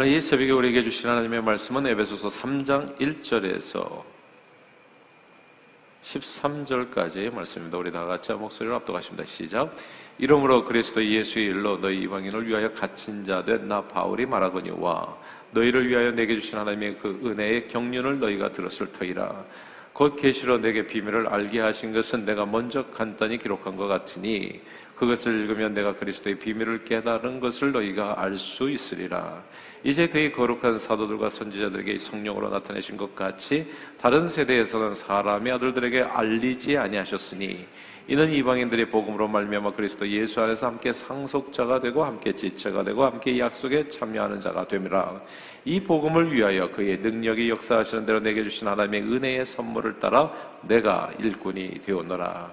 그러나 이 새벽에 우리에게 주신 하나님의 말씀은 에베소서 3장 1절에서 13절까지의 말씀입니다. 우리 다 같이 목소리를 압도하십니다. 시작. 이러므로 그리스도 예수의 일로 너희 이방인을 위하여 갇힌 자 된 나 바울이 말하거니와 너희를 위하여 내게 주신 하나님의 그 은혜의 경륜을 너희가 들었을 터이라. 곧 계시로 내게 비밀을 알게 하신 것은 내가 먼저 간단히 기록한 것 같으니 그것을 읽으면 내가 그리스도의 비밀을 깨달은 것을 너희가 알 수 있으리라. 이제 그의 거룩한 사도들과 선지자들에게 성령으로 나타내신 것 같이 다른 세대에서는 사람의 아들들에게 알리지 아니하셨으니 이는 이방인들의 복음으로 말미암아 그리스도 예수 안에서 함께 상속자가 되고 함께 지체가 되고 함께 약속에 참여하는 자가 됨이라. 이 복음을 위하여 그의 능력이 역사하시는 대로 내게 주신 하나님의 은혜의 선물을 따라 내가 일꾼이 되었노라.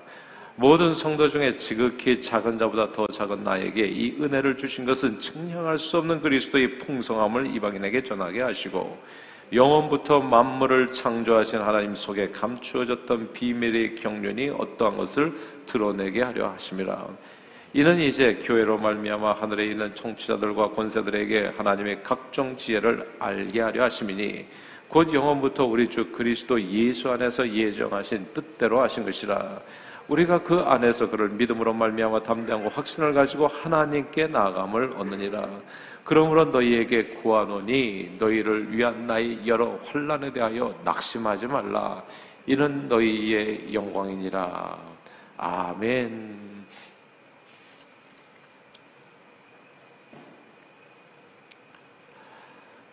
모든 성도 중에 지극히 작은 자보다 더 작은 나에게 이 은혜를 주신 것은 측량할 수 없는 그리스도의 풍성함을 이방인에게 전하게 하시고 영원부터 만물을 창조하신 하나님 속에 감추어졌던 비밀의 경륜이 어떠한 것을 드러내게 하려 하심이라. 이는 이제 교회로 말미암아 하늘에 있는 총치자들과 권세들에게 하나님의 각종 지혜를 알게 하려 하심이니 곧 영원부터 우리 주 그리스도 예수 안에서 예정하신 뜻대로 하신 것이라. 우리가 그 안에서 그를 믿음으로 말미암아 담대하고 확신을 가지고 하나님께 나아감을 얻느니라. 그러므로 너희에게 구하노니 너희를 위한 나의 여러 환란에 대하여 낙심하지 말라. 이는 너희의 영광이니라. 아멘.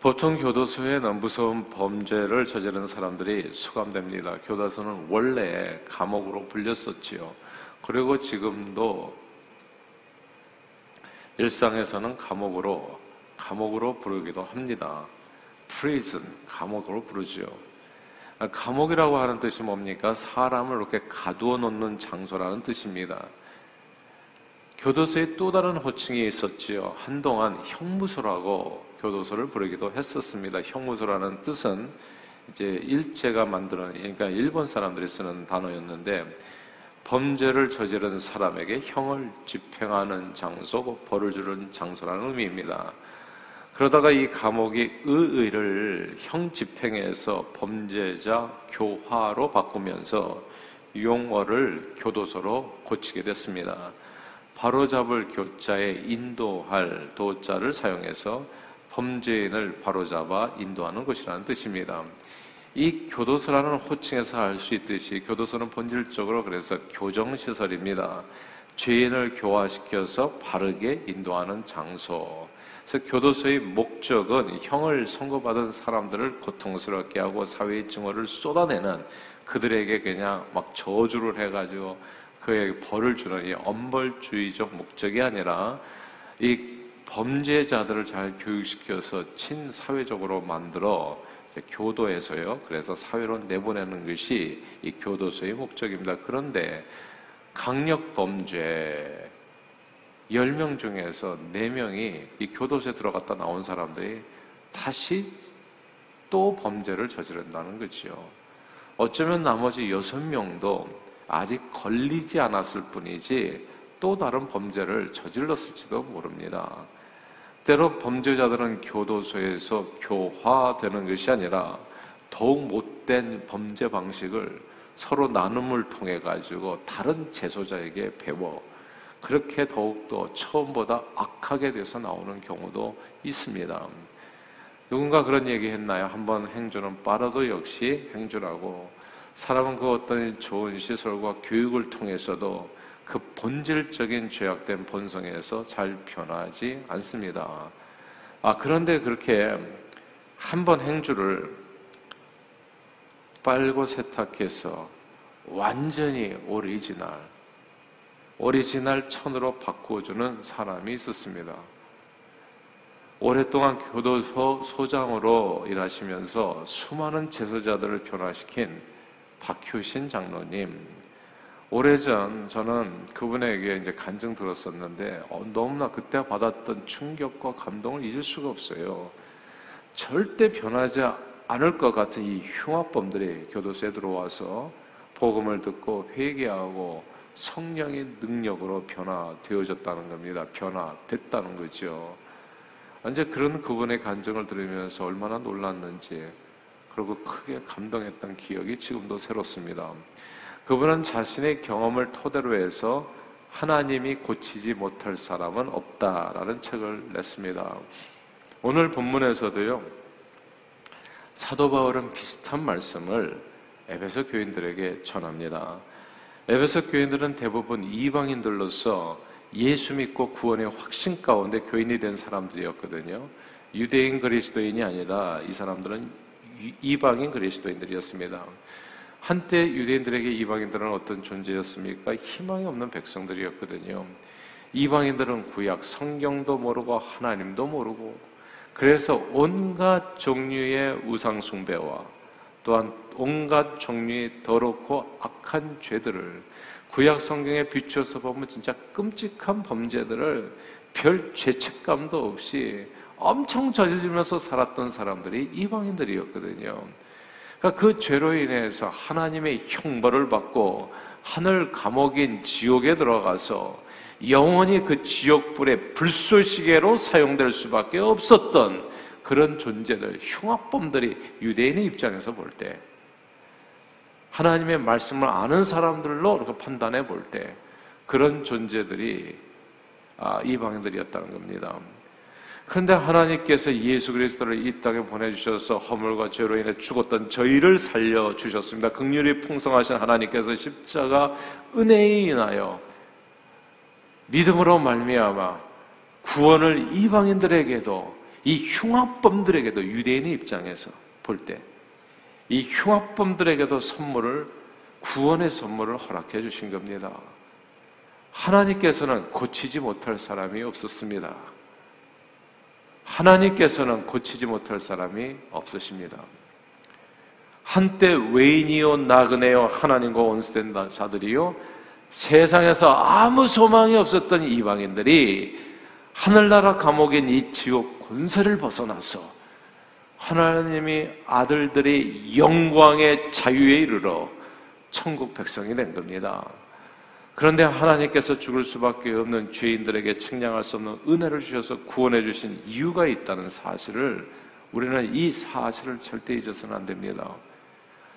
보통 교도소에는 무서운 범죄를 저지른 사람들이 수감됩니다. 교도소는 원래 감옥으로 불렸었지요. 그리고 지금도 일상에서는 감옥으로 감옥으로 부르기도 합니다. prison 감옥으로 부르지요. 감옥이라고 하는 뜻이 뭡니까? 사람을 이렇게 가두어 놓는 장소라는 뜻입니다. 교도소에 또 다른 호칭이 있었지요. 한동안 형무소라고 교도소를 부르기도 했었습니다. 형무소라는 뜻은 이제 일제가 만드는 그러니까 일본 사람들이 쓰는 단어였는데 범죄를 저지른 사람에게 형을 집행하는 장소, 벌을 주는 장소라는 의미입니다. 그러다가 이 감옥이 의의를 형 집행에서 범죄자 교화로 바꾸면서 용어를 교도소로 고치게 됐습니다. 바로잡을 교자에 인도할 도자를 사용해서 범죄인을 바로잡아 인도하는 것이라는 뜻입니다. 이 교도소라는 호칭에서 알 수 있듯이 교도소는 본질적으로 그래서 교정시설입니다. 죄인을 교화시켜서 바르게 인도하는 장소. 그래서 교도소의 목적은 형을 선고받은 사람들을 고통스럽게 하고 사회의 증오를 쏟아내는 그들에게 그냥 막 저주를 해가지고 그에게 벌을 주는 이 엄벌주의적 목적이 아니라 이 범죄자들을 잘 교육시켜서 친사회적으로 만들어 교도에서요. 그래서 사회로 내보내는 것이 이 교도소의 목적입니다. 그런데 강력 범죄 10명 중에서 4명이 이 교도소에 들어갔다 나온 사람들이 다시 또 범죄를 저지른다는 거죠. 어쩌면 나머지 6명도 아직 걸리지 않았을 뿐이지 또 다른 범죄를 저질렀을지도 모릅니다. 때로 범죄자들은 교도소에서 교화되는 것이 아니라 더욱 못된 범죄 방식을 서로 나눔을 통해 가지고 다른 재소자에게 배워 그렇게 더욱더 처음보다 악하게 돼서 나오는 경우도 있습니다. 누군가 그런 얘기 했나요? 한번 행주는 빠르도 역시 행주라고 사람은 그 어떤 좋은 시설과 교육을 통해서도 그 본질적인 죄악된 본성에서 잘 변하지 않습니다. 아, 그런데 그렇게 한 번 행주를 빨고 세탁해서 완전히 오리지널, 오리지널 천으로 바꾸어주는 사람이 있었습니다. 오랫동안 교도소 소장으로 일하시면서 수많은 재소자들을 변화시킨 박효신 장로님, 오래전 저는 그분에게 이제 간증 들었었는데 어, 너무나 그때 받았던 충격과 감동을 잊을 수가 없어요. 절대 변하지 않을 것 같은 이 흉악범들이 교도소에 들어와서 복음을 듣고 회개하고 성령의 능력으로 변화되어졌다는 겁니다. 변화됐다는 거죠. 이제 그런 그분의 간증을 들으면서 얼마나 놀랐는지 그리고 크게 감동했던 기억이 지금도 새롭습니다. 그분은 자신의 경험을 토대로 해서 하나님이 고치지 못할 사람은 없다라는 책을 냈습니다. 오늘 본문에서도요, 사도 바울은 비슷한 말씀을 에베소 교인들에게 전합니다. 에베소 교인들은 대부분 이방인들로서 예수 믿고 구원의 확신 가운데 교인이 된 사람들이었거든요. 유대인 그리스도인이 아니라 이 사람들은 이방인 그리스도인들이었습니다. 한때 유대인들에게 이방인들은 어떤 존재였습니까? 희망이 없는 백성들이었거든요. 이방인들은 구약 성경도 모르고 하나님도 모르고 그래서 온갖 종류의 우상 숭배와 또한 온갖 종류의 더럽고 악한 죄들을 구약 성경에 비추어서 보면 진짜 끔찍한 범죄들을 별 죄책감도 없이 엄청 저지르면서 살았던 사람들이 이방인들이었거든요. 그러니까 그 죄로 인해서 하나님의 형벌을 받고 하늘 감옥인 지옥에 들어가서 영원히 그 지옥불의 불쏘시개로 사용될 수밖에 없었던 그런 존재들, 흉악범들이 유대인의 입장에서 볼 때, 하나님의 말씀을 아는 사람들로 이렇게 판단해 볼 때, 그런 존재들이 아, 이방인들이었다는 겁니다. 그런데 하나님께서 예수 그리스도를 이 땅에 보내주셔서 허물과 죄로 인해 죽었던 저희를 살려주셨습니다. 극률이 풍성하신 하나님께서 십자가 은혜에 인하여 믿음으로 말미암아 구원을 이방인들에게도 이 흉악범들에게도 유대인의 입장에서 볼 때 이 흉악범들에게도 선물을 구원의 선물을 허락해 주신 겁니다. 하나님께서는 고치지 못할 사람이 없었습니다. 하나님께서는 고치지 못할 사람이 없으십니다. 한때 외인이요 나그네요 하나님과 원수된 자들이요 세상에서 아무 소망이 없었던 이방인들이 하늘나라 감옥인 이 지옥 권세를 벗어나서 하나님이 아들들이 영광의 자유에 이르러 천국 백성이 된 겁니다. 그런데 하나님께서 죽을 수밖에 없는 죄인들에게 측량할 수 없는 은혜를 주셔서 구원해 주신 이유가 있다는 사실을 우리는 이 사실을 절대 잊어서는 안 됩니다.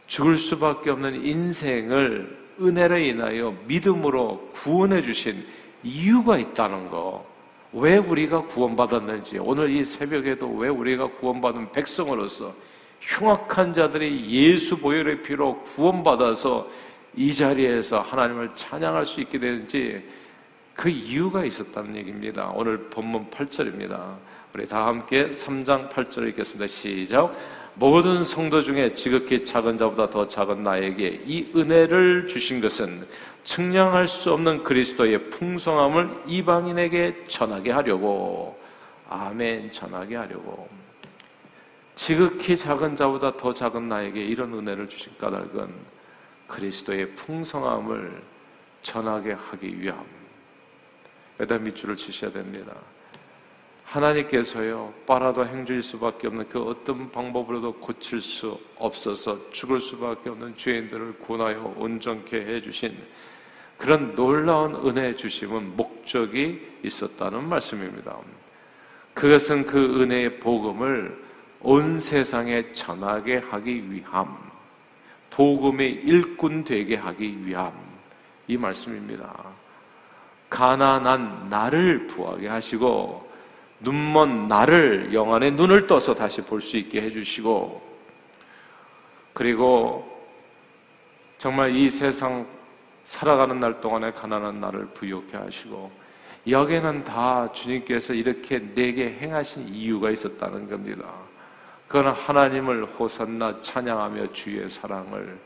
죽을 수밖에 없는 인생을 은혜로 인하여 믿음으로 구원해 주신 이유가 있다는 거. 왜 우리가 구원받았는지, 오늘 이 새벽에도 왜 우리가 구원받은 백성으로서 흉악한 자들이 예수 보혈의 피로 구원받아서 이 자리에서 하나님을 찬양할 수 있게 되는지 그 이유가 있었다는 얘기입니다. 오늘 본문 8절입니다. 우리 다 함께 3장 8절을 읽겠습니다. 시작. 모든 성도 중에 지극히 작은 자보다 더 작은 나에게 이 은혜를 주신 것은 측량할 수 없는 그리스도의 풍성함을 이방인에게 전하게 하려고 아멘 전하게 하려고 지극히 작은 자보다 더 작은 나에게 이런 은혜를 주신 까닭은 그리스도의 풍성함을 전하게 하기 위함. 여기다 밑줄을 치셔야 됩니다. 하나님께서요, 빨아도 행주일 수밖에 없는 그 어떤 방법으로도 고칠 수 없어서 죽을 수밖에 없는 죄인들을 구원하여 온전케 해주신 그런 놀라운 은혜 주심은 목적이 있었다는 말씀입니다. 그것은 그 은혜의 복음을 온 세상에 전하게 하기 위함, 복음의 일꾼 되게 하기 위함, 이 말씀입니다. 가난한 나를 부하게 하시고, 눈먼 나를 영안에 눈을 떠서 다시 볼 수 있게 해 주시고, 그리고 정말 이 세상 살아가는 날 동안에 가난한 나를 부욕해 하시고, 여기는 다 주님께서 이렇게 내게 행하신 이유가 있었다는 겁니다. 그건 하나님을 호산나 찬양하며 주의 사랑을,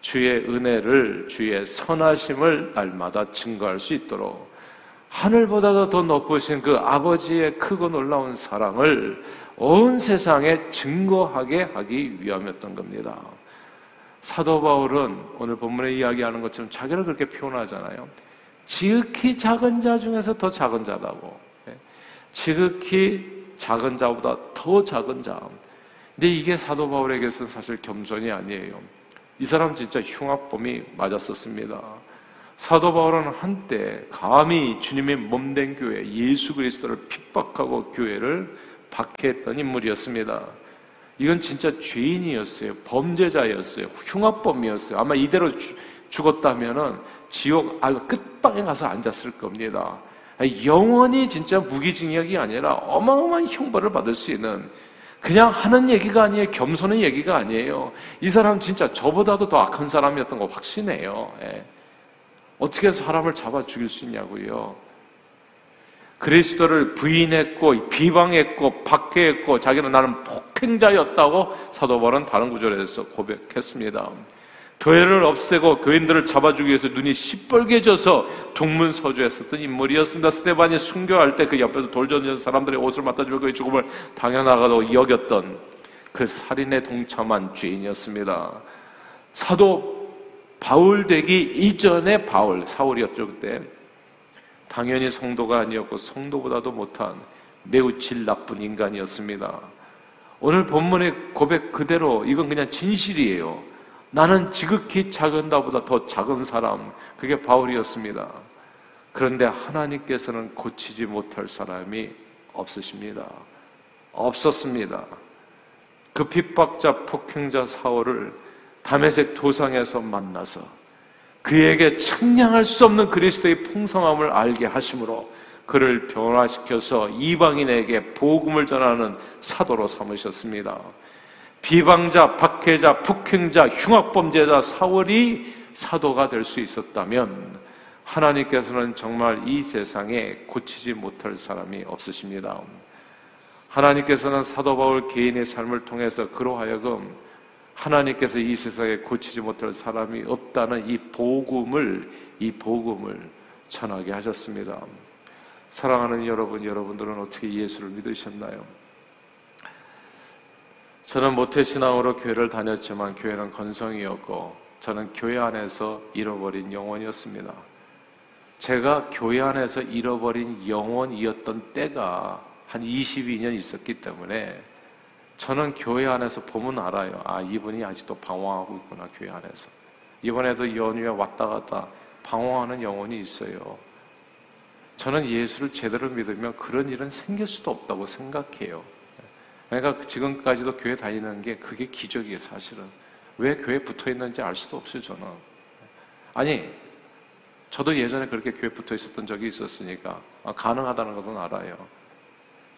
주의 은혜를, 주의 선하심을 날마다 증거할 수 있도록 하늘보다도 더 높으신 그 아버지의 크고 놀라운 사랑을 온 세상에 증거하게 하기 위함이었던 겁니다. 사도 바울은 오늘 본문에 이야기하는 것처럼 자기를 그렇게 표현하잖아요. 지극히 작은 자 중에서 더 작은 자라고. 예. 지극히 작은 자보다 더 작은 자. 근데 이게 사도 바울에게서는 사실 겸손이 아니에요. 이 사람 진짜 흉악범이 맞았었습니다. 사도 바울은 한때 감히 주님의 몸된 교회 예수 그리스도를 핍박하고 교회를 박해했던 인물이었습니다. 이건 진짜 죄인이었어요. 범죄자였어요. 흉악범이었어요. 아마 이대로 죽었다면은 지옥 아 끝방에 가서 앉았을 겁니다. 영원히 진짜 무기징역이 아니라 어마어마한 형벌을 받을 수 있는 그냥 하는 얘기가 아니에요. 겸손한 얘기가 아니에요. 이 사람 진짜 저보다도 더 악한 사람이었던 거 확신해요. 예. 어떻게 사람을 잡아 죽일 수 있냐고요. 그리스도를 부인했고 비방했고 박해했고 자기는 나는 폭행자였다고 사도 바울은 다른 구절에서 고백했습니다. 교회를 없애고 교인들을 잡아주기 위해서 눈이 시뻘개져서 동문서주했었던 인물이었습니다. 스테반이 순교할 때 그 옆에서 돌전전 사람들의 옷을 맡아주며 그의 죽음을 당연하다고 여겼던 그 살인에 동참한 죄인이었습니다. 사도 바울 되기 이전의 바울, 사울이었죠, 그때. 당연히 성도가 아니었고, 성도보다도 못한 매우 질 나쁜 인간이었습니다. 오늘 본문의 고백 그대로 이건 그냥 진실이에요. 나는 지극히 작은 나보다 더 작은 사람, 그게 바울이었습니다. 그런데 하나님께서는 고치지 못할 사람이 없으십니다. 없었습니다. 그 핍박자, 폭행자 사울을 담에색 도상에서 만나서 그에게 측량할 수 없는 그리스도의 풍성함을 알게 하심으로 그를 변화시켜서 이방인에게 복음을 전하는 사도로 삼으셨습니다. 비방자, 박해자, 폭행자, 흉악범죄자 사월이 사도가 될 수 있었다면 하나님께서는 정말 이 세상에 고치지 못할 사람이 없으십니다. 하나님께서는 사도 바울 개인의 삶을 통해서 그로 하여금 하나님께서 이 세상에 고치지 못할 사람이 없다는 이 복음을 이 복음을 전하게 하셨습니다. 사랑하는 여러분, 여러분들은 어떻게 예수를 믿으셨나요? 저는 모태신앙으로 교회를 다녔지만 교회는 건성이었고 저는 교회 안에서 잃어버린 영혼이었습니다. 제가 교회 안에서 잃어버린 영혼이었던 때가 한 22년 있었기 때문에 저는 교회 안에서 보면 알아요. 아, 이분이 아직도 방황하고 있구나, 교회 안에서. 이번에도 연휴에 왔다 갔다 방황하는 영혼이 있어요. 저는 예수를 제대로 믿으면 그런 일은 생길 수도 없다고 생각해요. 그러니까 지금까지도 교회 다니는 게 그게 기적이에요, 사실은. 왜 교회 붙어 있는지 알 수도 없어요, 저는. 아니, 저도 예전에 그렇게 교회 붙어 있었던 적이 있었으니까 아, 가능하다는 것은 알아요.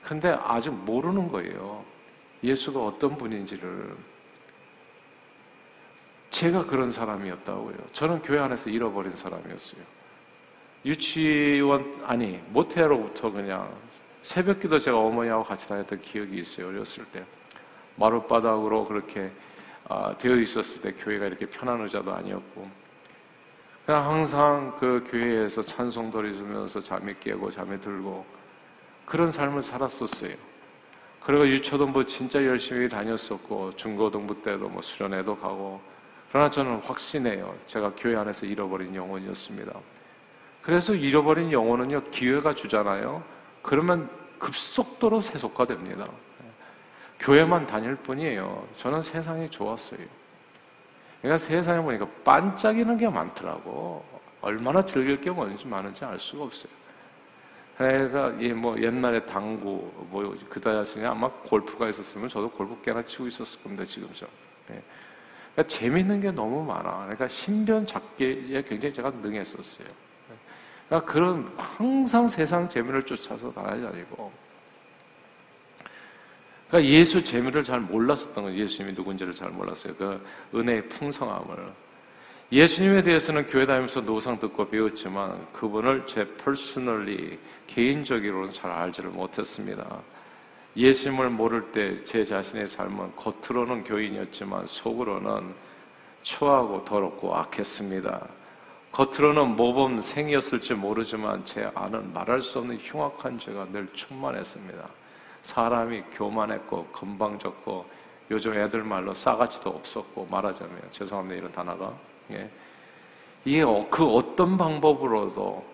근데 아직 모르는 거예요. 예수가 어떤 분인지를 제가 그런 사람이었다고요. 저는 교회 안에서 잃어버린 사람이었어요. 유치원 아니 모태로부터 그냥 새벽기도 제가 어머니하고 같이 다녔던 기억이 있어요. 어렸을 때 마룻바닥으로 그렇게 아, 되어 있었을 때 교회가 이렇게 편한 의자도 아니었고 그냥 항상 그 교회에서 찬송 드리면서 잠이 깨고 잠에 들고 그런 삶을 살았었어요. 그리고 유초등부 진짜 열심히 다녔었고 중고등부 때도 뭐 수련회도 가고 그러나 저는 확신해요. 제가 교회 안에서 잃어버린 영혼이었습니다. 그래서 잃어버린 영혼은요 기회가 주잖아요. 그러면 급속도로 세속화됩니다. 교회만 다닐 뿐이에요. 저는 세상이 좋았어요. 그러니까 세상에 보니까 반짝이는 게 많더라고. 얼마나 즐길 게 뭔지 많은지 알 수가 없어요. 그러니까 뭐 옛날에 당구 뭐 그다지 아마 골프가 있었으면 저도 골프 꽤나 치고 있었을 겁니다 지금처럼. 예. 그러니까 재밌는 게 너무 많아. 그러니까 신변 잡기에 굉장히 제가 능했었어요. 그러니까 그런 항상 세상 재미를 쫓아서 다니고. 그러니까 예수 재미를 잘 몰랐었던 거예요. 예수님이 누군지를 잘 몰랐어요. 그 은혜의 풍성함을. 예수님에 대해서는 교회 다니면서 노상 듣고 배웠지만 그분을 제 personally 개인적으로는 잘 알지를 못했습니다. 예수님을 모를 때 제 자신의 삶은 겉으로는 교인이었지만 속으로는 추하고 더럽고 악했습니다. 겉으로는 모범 생이었을지 모르지만 제 안은 말할 수 없는 흉악한 죄가 늘 충만했습니다. 사람이 교만했고 건방졌고 요즘 애들 말로 싸가지도 없었고 말하자면 죄송합니다 이런 단어가 예. 이게 어, 그 어떤 방법으로도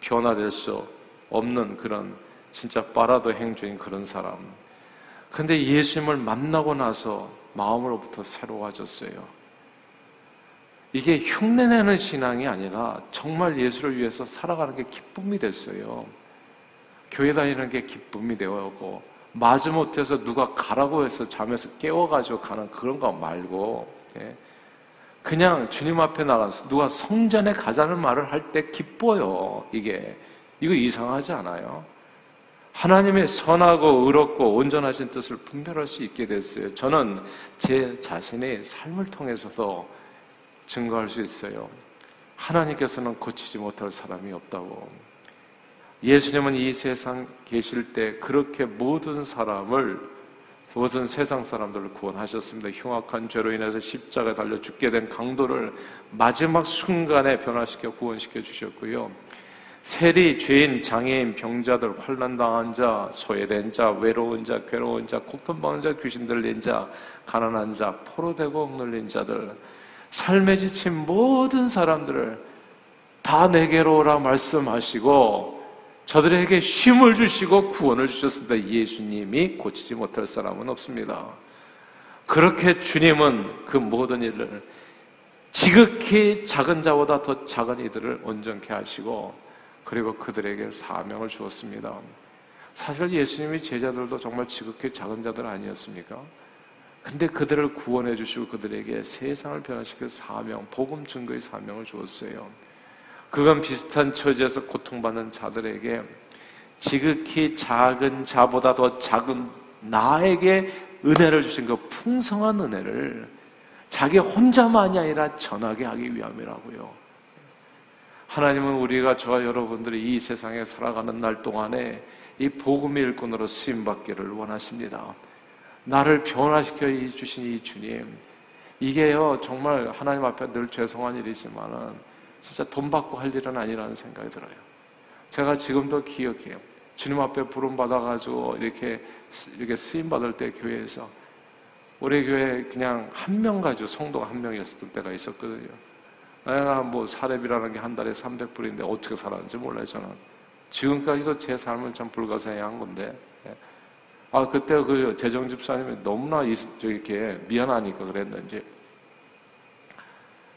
변화될 수 없는 그런 진짜 빠라도 행주인 그런 사람. 근데 예수님을 만나고 나서 마음으로부터 새로워졌어요. 이게 흉내내는 신앙이 아니라 정말 예수를 위해서 살아가는 게 기쁨이 됐어요. 교회 다니는 게 기쁨이 되었고 마지못해서 누가 가라고 해서 잠에서 깨워가지고 가는 그런 거 말고 예. 그냥 주님 앞에 나가서 누가 성전에 가자는 말을 할 때 기뻐요. 이게 이거 이상하지 않아요? 하나님의 선하고 의롭고 온전하신 뜻을 분별할 수 있게 됐어요. 저는 제 자신의 삶을 통해서도 증거할 수 있어요. 하나님께서는 고치지 못할 사람이 없다고. 예수님은 이 세상 계실 때 그렇게 모든 사람을 모든 세상 사람들을 구원하셨습니다. 흉악한 죄로 인해서 십자가에 달려 죽게 된 강도를 마지막 순간에 변화시켜 구원시켜 주셨고요. 세리, 죄인, 장애인, 병자들, 환난당한 자, 소외된 자, 외로운 자, 괴로운 자, 고통받는 자, 귀신 들린 자, 가난한 자, 포로되고 억눌린 자들, 삶에 지친 모든 사람들을 다 내게로 오라 말씀하시고 저들에게 쉼을 주시고 구원을 주셨습니다. 예수님이 고치지 못할 사람은 없습니다. 그렇게 주님은 그 모든 일을 지극히 작은 자보다 더 작은 이들을 온전케 하시고 그리고 그들에게 사명을 주었습니다. 사실 예수님이 제자들도 정말 지극히 작은 자들 아니었습니까? 근데 그들을 구원해 주시고 그들에게 세상을 변화시킬 사명, 복음 증거의 사명을 주었어요. 그건 비슷한 처지에서 고통받는 자들에게 지극히 작은 자보다 더 작은 나에게 은혜를 주신 그 풍성한 은혜를 자기 혼자만이 아니라 전하게 하기 위함이라고요. 하나님은 우리가 저와 여러분들이 이 세상에 살아가는 날 동안에 이 복음의 일꾼으로 쓰임 받기를 원하십니다. 나를 변화시켜 주신 이 주님, 이게요 정말 하나님 앞에 늘 죄송한 일이지만은 진짜 돈 받고 할 일은 아니라는 생각이 들어요. 제가 지금도 기억해요. 주님 앞에 부름 받아가지고 이렇게 이렇게 쓰임 받을 때 교회에서 우리 교회 그냥 한 명 가지고 성도가 한 명이었을 때가 있었거든요. 내가 뭐 사례비라는 게 한 달에 300불인데 어떻게 살았는지 몰라요, 저는. 지금까지도 제 삶은 참 불가사의한 건데. 예. 아, 그때 그 재정 집사님이 너무나 이렇게 미안하니까 그랬는지.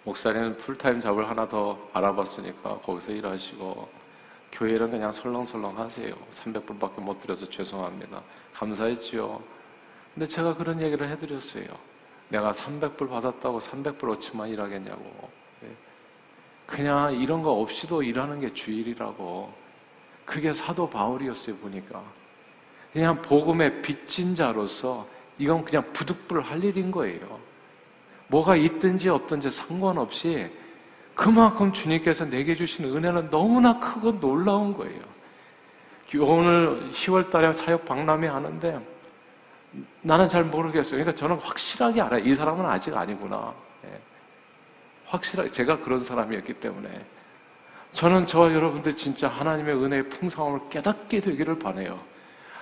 목사님은 풀타임 잡을 하나 더 알아봤으니까 거기서 일하시고 교회는 그냥 설렁설렁 하세요. 300불 밖에 못 드려서 죄송합니다. 감사했지요. 근데 제가 그런 얘기를 해드렸어요. 내가 300불 받았다고 300불 어치만 일하겠냐고. 그냥 이런 거 없이도 일하는 게 주일이라고. 그게 사도 바울이었어요, 보니까. 그냥 복음의 빚진 자로서 이건 그냥 부득불 할 일인 거예요. 뭐가 있든지 없든지 상관없이 그만큼 주님께서 내게 주신 은혜는 너무나 크고 놀라운 거예요. 오늘 10월 달에 사역 박람회 하는데 나는 잘 모르겠어요. 그러니까 저는 확실하게 알아요. 이 사람은 아직 아니구나. 확실하게 제가 그런 사람이었기 때문에 저는 저와 여러분들 진짜 하나님의 은혜의 풍성함을 깨닫게 되기를 바래요.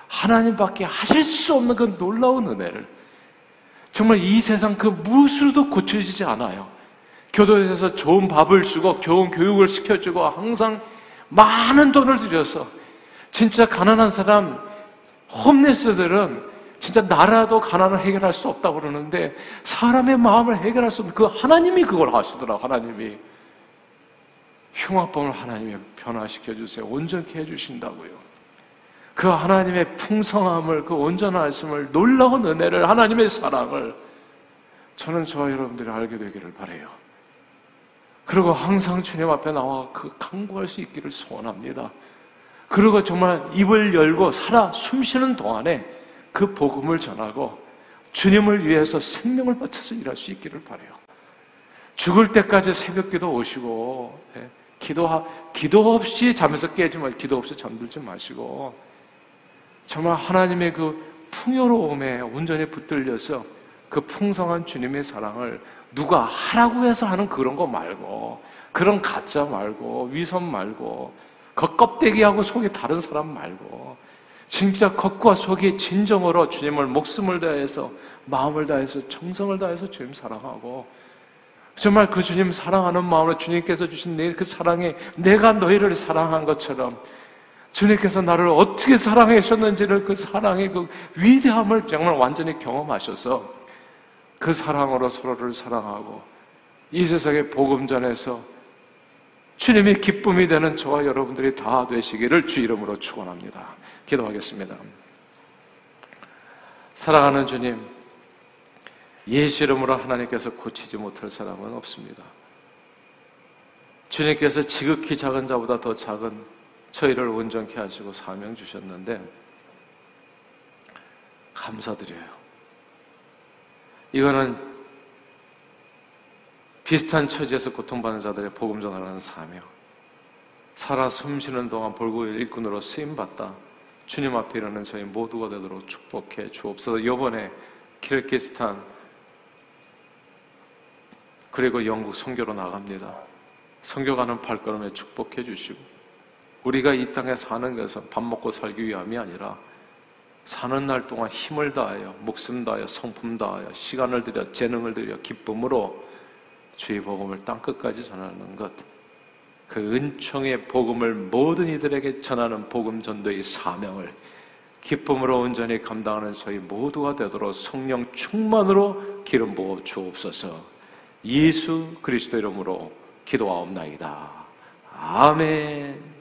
하나님밖에 하실 수 없는 그 놀라운 은혜를. 정말 이 세상 그 무엇으로도 고쳐지지 않아요. 교도에서 좋은 밥을 주고 좋은 교육을 시켜주고 항상 많은 돈을 들여서 진짜 가난한 사람 홈레스들은 진짜 나라도 가난을 해결할 수 없다고 그러는데 사람의 마음을 해결할 수 없는 그 하나님이 그걸 하시더라 하나님이. 흉악범을 하나님이 변화시켜 주세요. 온전케 해주신다고요 그 하나님의 풍성함을 그 온전하심을 놀라운 은혜를 하나님의 사랑을 저는 저와 여러분들이 알게 되기를 바래요 그리고 항상 주님 앞에 나와 그 강구할 수 있기를 소원합니다 그리고 정말 입을 열고 살아 숨쉬는 동안에 그 복음을 전하고 주님을 위해서 생명을 바쳐서 일할 수 있기를 바래요. 죽을 때까지 새벽기도 오시고 예, 기도 기도 없이 잠에서 깨지 마, 기도 없이 잠들지 마시고 정말 하나님의 그 풍요로움에 온전히 붙들려서 그 풍성한 주님의 사랑을 누가 하라고 해서 하는 그런 거 말고 그런 가짜 말고 위선 말고 겉 껍데기하고 속에 다른 사람 말고 진짜 겉과 속이 진정으로 주님을 목숨을 다해서 마음을 다해서 정성을 다해서 주님 사랑하고 정말 그 주님 사랑하는 마음으로 주님께서 주신 내 그 사랑에 내가 너희를 사랑한 것처럼 주님께서 나를 어떻게 사랑하셨는지를 그 사랑의 그 위대함을 정말 완전히 경험하셔서 그 사랑으로 서로를 사랑하고 이 세상의 복음 전에서 주님의 기쁨이 되는 저와 여러분들이 다 되시기를 주 이름으로 축원합니다. 기도하겠습니다. 사랑하는 주님, 예수 이름으로 하나님께서 고치지 못할 사람은 없습니다. 주님께서 지극히 작은 자보다 더 작은 저희를 온전케 하시고 사명 주셨는데 감사드려요. 이거는 비슷한 처지에서 고통받는 자들의 복음 전하는 사명. 살아 숨쉬는 동안 볼고의 일꾼으로 쓰임 받다. 주님 앞에 일하는 저희 모두가 되도록 축복해 주옵소서. 이번에 키르기스탄 그리고 영국 선교로 나갑니다. 선교가는 발걸음에 축복해 주시고 우리가 이 땅에 사는 것은 밥 먹고 살기 위함이 아니라 사는 날 동안 힘을 다하여 목숨 다하여 성품 다하여 시간을 들여 재능을 들여 기쁨으로 주의 복음을 땅 끝까지 전하는 것. 그 은총의 복음을 모든 이들에게 전하는 복음 전도의 사명을 기쁨으로 온전히 감당하는 저희 모두가 되도록 성령 충만으로 기름 부어 주옵소서. 예수 그리스도 이름으로 기도하옵나이다. 아멘.